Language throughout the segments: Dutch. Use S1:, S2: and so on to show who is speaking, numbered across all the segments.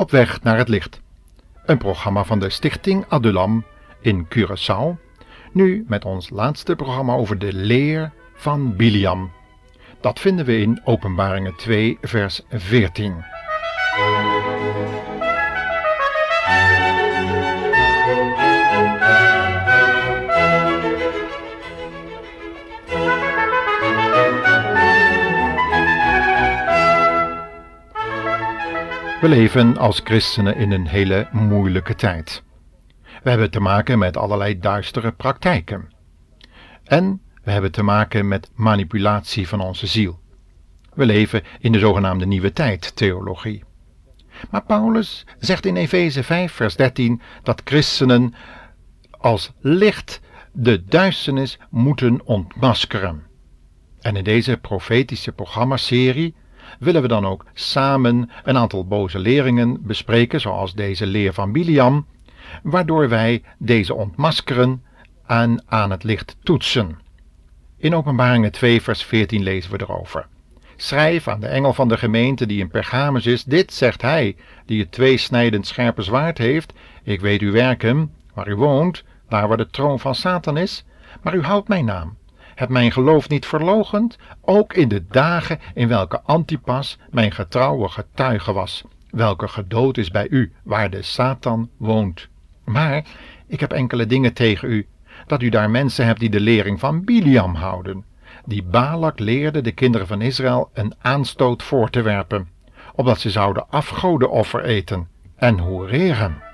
S1: Op weg naar het licht. Een programma van de Stichting Adulam in Curaçao. Nu met ons laatste programma over de leer van Biliam. Dat vinden we in Openbaringen 2, vers 14. We leven als christenen in een hele moeilijke tijd. We hebben te maken met allerlei duistere praktijken. En we hebben te maken met manipulatie van onze ziel. We leven in de zogenaamde nieuwe tijd theologie. Maar Paulus zegt in Efeze 5 vers 13 dat christenen als licht de duisternis moeten ontmaskeren. En in deze profetische programmaserie willen we dan ook samen een aantal boze leringen bespreken, zoals deze leer van Biliam, waardoor wij deze ontmaskeren en aan het licht toetsen. In Openbaringen 2, vers 14 lezen we erover. Schrijf aan de engel van de gemeente die in Pergamus is, dit zegt hij, die het tweesnijdend scherpe zwaard heeft, ik weet uw werken, waar u woont, daar waar de troon van Satan is, maar u houdt mijn naam heb mijn geloof niet verlogend, ook in de dagen in welke Antipas mijn getrouwe getuige was, welke gedood is bij u, waar de Satan woont. Maar ik heb enkele dingen tegen u, dat u daar mensen hebt die de lering van Biliam houden, die Balak leerde de kinderen van Israël een aanstoot voor te werpen, opdat ze zouden afgodenoffer eten en hoereren.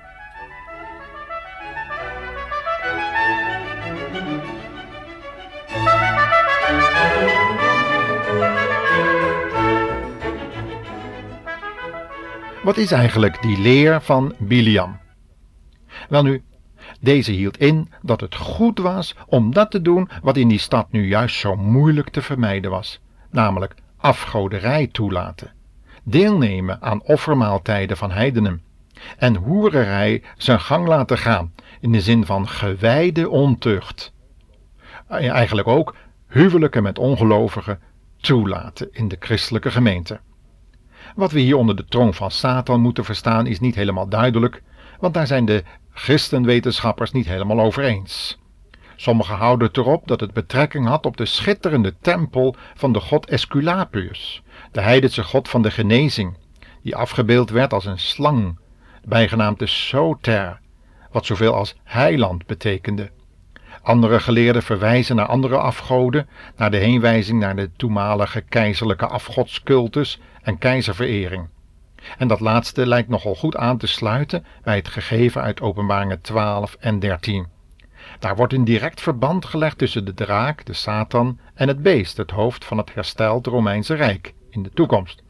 S1: Wat is eigenlijk die leer van Biliam? Welnu, deze hield in dat het goed was om dat te doen wat in die stad nu juist zo moeilijk te vermijden was, namelijk afgoderij toelaten, deelnemen aan offermaaltijden van heidenen en hoererij zijn gang laten gaan in de zin van gewijde ontucht. Eigenlijk ook huwelijken met ongelovigen toelaten in de christelijke gemeente. Wat we hier onder de troon van Satan moeten verstaan is niet helemaal duidelijk, want daar zijn de christenwetenschappers niet helemaal over eens. Sommigen houden het erop dat het betrekking had op de schitterende tempel van de god Esculapius, de heidense god van de genezing, die afgebeeld werd als een slang, bijgenaamd de Soter, wat zoveel als heiland betekende. Andere geleerden verwijzen naar andere afgoden, naar de heenwijzing naar de toenmalige keizerlijke afgodscultus en keizerverering. En dat laatste lijkt nogal goed aan te sluiten bij het gegeven uit Openbaringen 12 en 13. Daar wordt een direct verband gelegd tussen de draak, de Satan, en het beest, het hoofd van het hersteld Romeinse Rijk in de toekomst.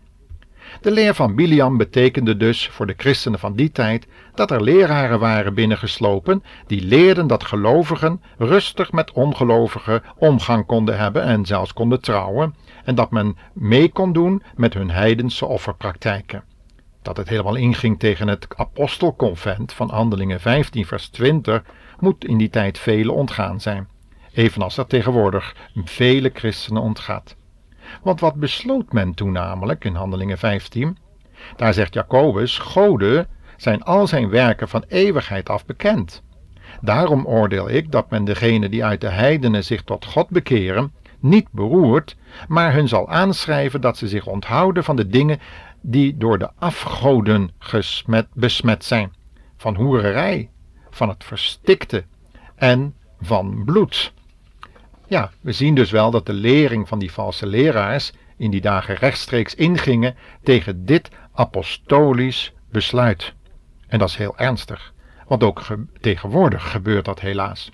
S1: De leer van Biliam betekende dus voor de christenen van die tijd dat er leraren waren binnengeslopen die leerden dat gelovigen rustig met ongelovigen omgang konden hebben en zelfs konden trouwen en dat men mee kon doen met hun heidense offerpraktijken. Dat het helemaal inging tegen het apostelconvent van Handelingen 15 vers 20 moet in die tijd vele ontgaan zijn, evenals dat tegenwoordig vele christenen ontgaat. Want wat besloot men toen namelijk in Handelingen 15? Daar zegt Jacobus: Gode zijn al zijn werken van eeuwigheid af bekend. Daarom oordeel ik dat men degene die uit de heidenen zich tot God bekeren, niet beroert, maar hun zal aanschrijven dat ze zich onthouden van de dingen die door de afgoden gesmet, besmet zijn, van hoererij, van het verstikte en van bloed. Ja, we zien dus wel dat de lering van die valse leraars in die dagen rechtstreeks ingingen tegen dit apostolisch besluit. En dat is heel ernstig, want ook tegenwoordig gebeurt dat helaas.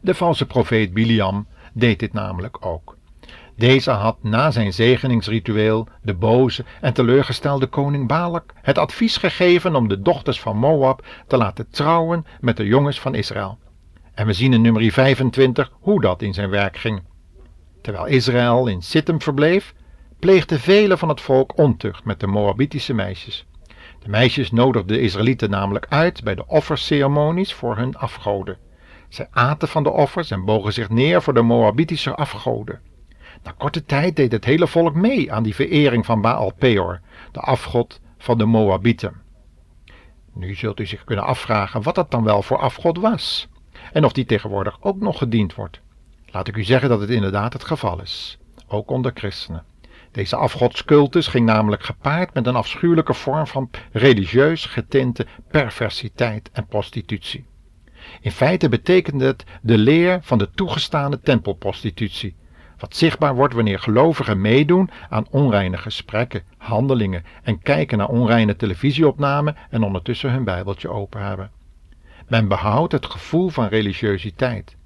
S1: De valse profeet Biliam deed dit namelijk ook. Deze had na zijn zegeningsritueel de boze en teleurgestelde koning Balak het advies gegeven om de dochters van Moab te laten trouwen met de jongens van Israël. En we zien in nummer 25 hoe dat in zijn werk ging. Terwijl Israël in Sittim verbleef, pleegden velen van het volk ontucht met de Moabitische meisjes. De meisjes nodigden de Israëlieten namelijk uit bij de offerceremonies voor hun afgoden. Zij aten van de offers en bogen zich neer voor de Moabitische afgoden. Na korte tijd deed het hele volk mee aan die verering van Baal Peor, de afgod van de Moabieten. Nu zult u zich kunnen afvragen wat dat dan wel voor afgod was en of die tegenwoordig ook nog gediend wordt. Laat ik u zeggen dat het inderdaad het geval is, ook onder christenen. Deze afgodscultus ging namelijk gepaard met een afschuwelijke vorm van religieus getinte perversiteit en prostitutie. In feite betekende het de leer van de toegestane tempelprostitutie, wat zichtbaar wordt wanneer gelovigen meedoen aan onreine gesprekken, handelingen en kijken naar onreine televisieopnamen en ondertussen hun bijbeltje open hebben. Men behoudt het gevoel van religiositeit,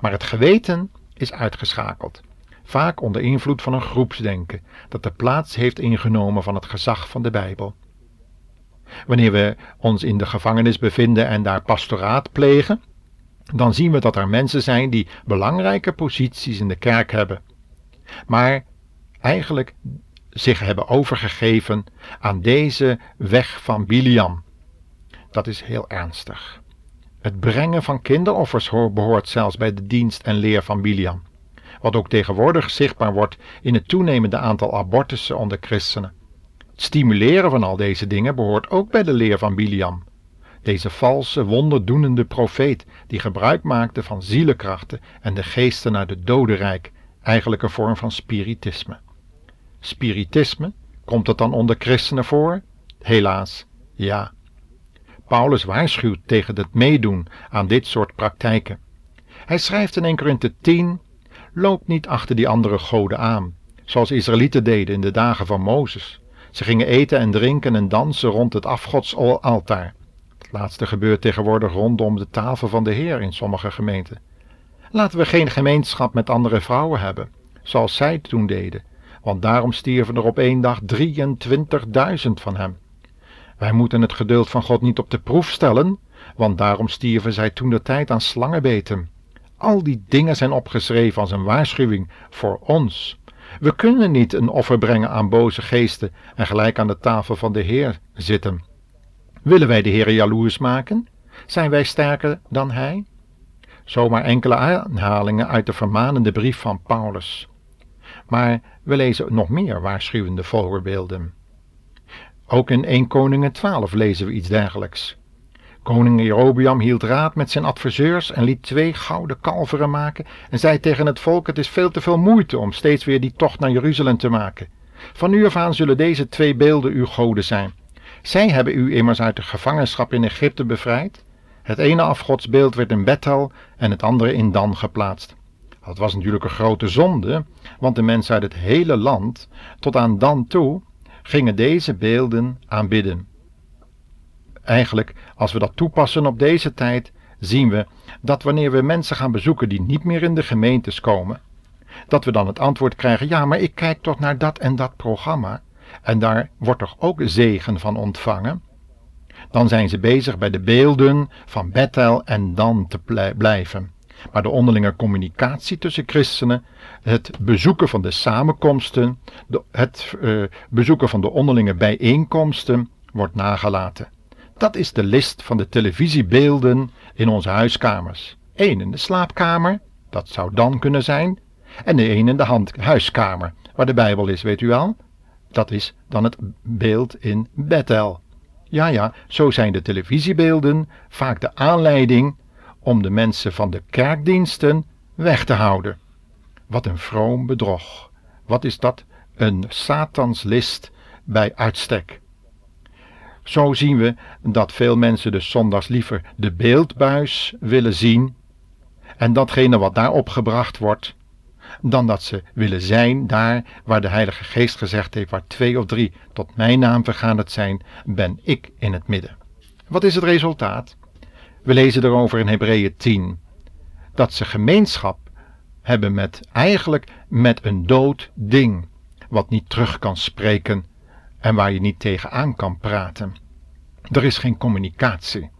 S1: maar het geweten is uitgeschakeld, vaak onder invloed van een groepsdenken dat de plaats heeft ingenomen van het gezag van de Bijbel. Wanneer we ons in de gevangenis bevinden en daar pastoraat plegen, dan zien we dat er mensen zijn die belangrijke posities in de kerk hebben, maar eigenlijk zich hebben overgegeven aan deze weg van Biliam. Dat is heel ernstig. Het brengen van kinderoffers behoort zelfs bij de dienst en leer van Biliam, wat ook tegenwoordig zichtbaar wordt in het toenemende aantal abortussen onder christenen. Het stimuleren van al deze dingen behoort ook bij de leer van Biliam. Deze valse, wonderdoenende profeet, die gebruik maakte van zielenkrachten en de geesten naar de dodenrijk, eigenlijk een vorm van spiritisme. Spiritisme, komt het dan onder christenen voor? Helaas, ja. Paulus waarschuwt tegen het meedoen aan dit soort praktijken. Hij schrijft in 1 Korinthe 10: Loop niet achter die andere goden aan, zoals Israëlieten deden in de dagen van Mozes. Ze gingen eten en drinken en dansen rond het afgodsaltaar. Het laatste gebeurt tegenwoordig rondom de tafel van de Heer in sommige gemeenten. Laten we geen gemeenschap met andere vrouwen hebben, zoals zij toen deden, want daarom stierven er op één dag 23.000 van hem. Wij moeten het geduld van God niet op de proef stellen, want daarom stierven zij toen de tijd aan slangenbeten. Al die dingen zijn opgeschreven als een waarschuwing voor ons. We kunnen niet een offer brengen aan boze geesten en gelijk aan de tafel van de Heer zitten. Willen wij de Heer jaloers maken? Zijn wij sterker dan Hij? Zomaar enkele aanhalingen uit de vermanende brief van Paulus. Maar we lezen nog meer waarschuwende voorbeelden. Ook in 1 Koningen 12 lezen we iets dergelijks. Koning Jerobiam hield raad met zijn adviseurs en liet twee gouden kalveren maken en zei tegen het volk: Het is veel te veel moeite om steeds weer die tocht naar Jeruzalem te maken. Van nu af aan zullen deze twee beelden uw goden zijn. Zij hebben u immers uit de gevangenschap in Egypte bevrijd. Het ene afgodsbeeld werd in Bethel en het andere in Dan geplaatst. Dat was natuurlijk een grote zonde, want de mensen uit het hele land, tot aan Dan toe, gingen deze beelden aanbidden. Eigenlijk, als we dat toepassen op deze tijd, zien we dat wanneer we mensen gaan bezoeken die niet meer in de gemeentes komen, dat we dan het antwoord krijgen: ja, maar ik kijk toch naar dat en dat programma en daar wordt toch ook zegen van ontvangen? Dan zijn ze bezig bij de beelden van Bethel en dan te blijven. Maar de onderlinge communicatie tussen christenen, het bezoeken van de samenkomsten, het uh, bezoeken van de onderlinge bijeenkomsten wordt nagelaten. Dat is de list van de televisiebeelden in onze huiskamers. Eén in de slaapkamer, dat zou dan kunnen zijn, en de een in de hand, huiskamer, waar de Bijbel is, weet u al? Dat is dan het beeld in Bethel. Ja, ja, zo zijn de televisiebeelden vaak de aanleiding om de mensen van de kerkdiensten weg te houden. Wat een vroom bedrog. Wat is dat? Een satanslist bij uitstek. Zo zien we dat veel mensen dus zondags liever de beeldbuis willen zien en datgene wat daar opgebracht wordt, dan dat ze willen zijn daar waar de Heilige Geest gezegd heeft, waar twee of drie tot mijn naam vergaan zijn, ben ik in het midden. Wat is het resultaat? We lezen erover in Hebreeën 10, dat ze gemeenschap hebben met eigenlijk met een dood ding, wat niet terug kan spreken en waar je niet tegenaan kan praten. Er is geen communicatie.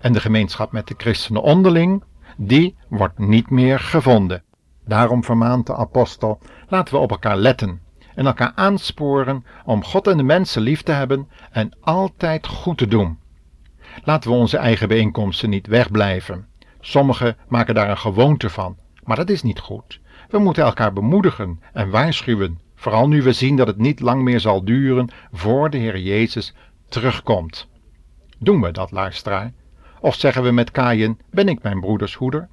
S1: En de gemeenschap met de christenen onderling, die wordt niet meer gevonden. Daarom vermaant de apostel: laten we op elkaar letten en elkaar aansporen om God en de mensen lief te hebben en altijd goed te doen. Laten we onze eigen bijeenkomsten niet wegblijven. Sommigen maken daar een gewoonte van, maar dat is niet goed. We moeten elkaar bemoedigen en waarschuwen, vooral nu we zien dat het niet lang meer zal duren voor de Heer Jezus terugkomt. Doen we dat, luisteraar? Of zeggen we met Kaaien, ben ik mijn broeders hoeder?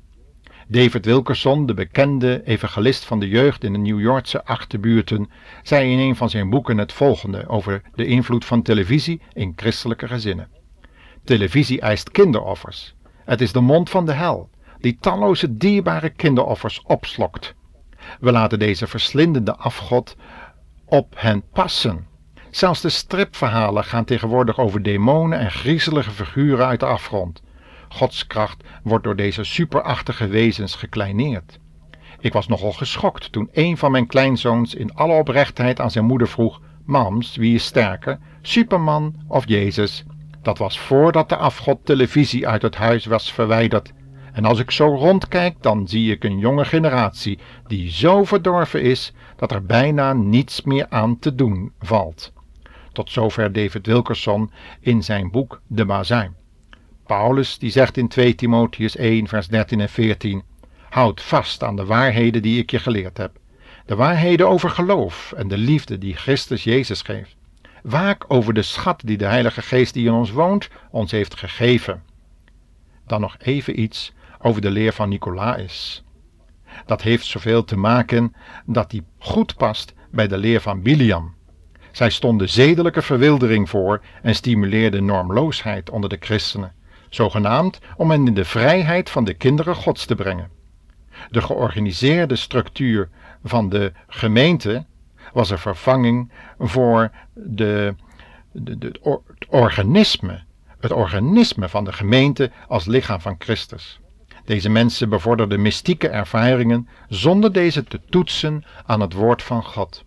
S1: David Wilkerson, de bekende evangelist van de jeugd in de New Yorkse achterbuurten, zei in een van zijn boeken het volgende over de invloed van televisie in christelijke gezinnen. Televisie eist kinderoffers. Het is de mond van de hel, die talloze dierbare kinderoffers opslokt. We laten deze verslindende afgod op hen passen. Zelfs de stripverhalen gaan tegenwoordig over demonen en griezelige figuren uit de afgrond. Gods kracht wordt door deze superachtige wezens gekleineerd. Ik was nogal geschokt toen een van mijn kleinzoons in alle oprechtheid aan zijn moeder vroeg: Mams, wie is sterker, Superman of Jezus? Dat was voordat de afgod televisie uit het huis was verwijderd. En als ik zo rondkijk, dan zie ik een jonge generatie die zo verdorven is dat er bijna niets meer aan te doen valt. Tot zover David Wilkerson in zijn boek De Bazuin. Paulus die zegt in 2 Timotheus 1 vers 13 en 14 Houd vast aan de waarheden die ik je geleerd heb. De waarheden over geloof en de liefde die Christus Jezus geeft. Waak over de schat die de Heilige Geest die in ons woont ons heeft gegeven. Dan nog even iets over de leer van Nicolaas. Dat heeft zoveel te maken dat die goed past bij de leer van Biliam. Zij stonden zedelijke verwildering voor en stimuleerden normloosheid onder de christenen, zogenaamd om hen in de vrijheid van de kinderen Gods te brengen. De georganiseerde structuur van de gemeente was een vervanging voor de, de, het organisme, het organisme van de gemeente als lichaam van Christus. Deze mensen bevorderden mystieke ervaringen zonder deze te toetsen aan het woord van God.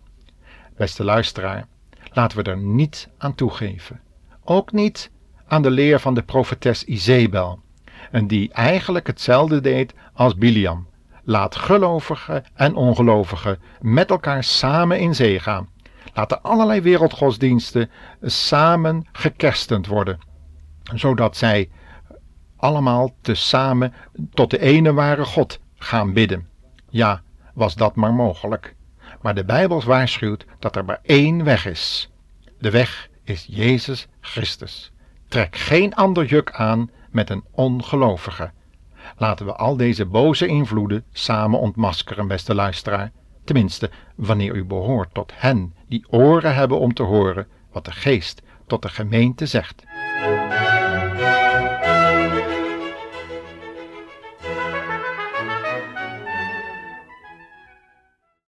S1: Beste luisteraar, laten we er niet aan toegeven. Ook niet aan de leer van de profetes Izebel, en die eigenlijk hetzelfde deed als Biliam. Laat gelovigen en ongelovigen met elkaar samen in zee gaan. Laten allerlei wereldgodsdiensten samen gekerstend worden, zodat zij allemaal tezamen tot de ene ware God gaan bidden. Ja, was dat maar mogelijk. Maar de Bijbel waarschuwt dat er maar één weg is. De weg is Jezus Christus. Trek geen ander juk aan met een ongelovige. Laten we al deze boze invloeden samen ontmaskeren, beste luisteraar. Tenminste, wanneer u behoort tot hen die oren hebben om te horen wat de geest tot de gemeente zegt.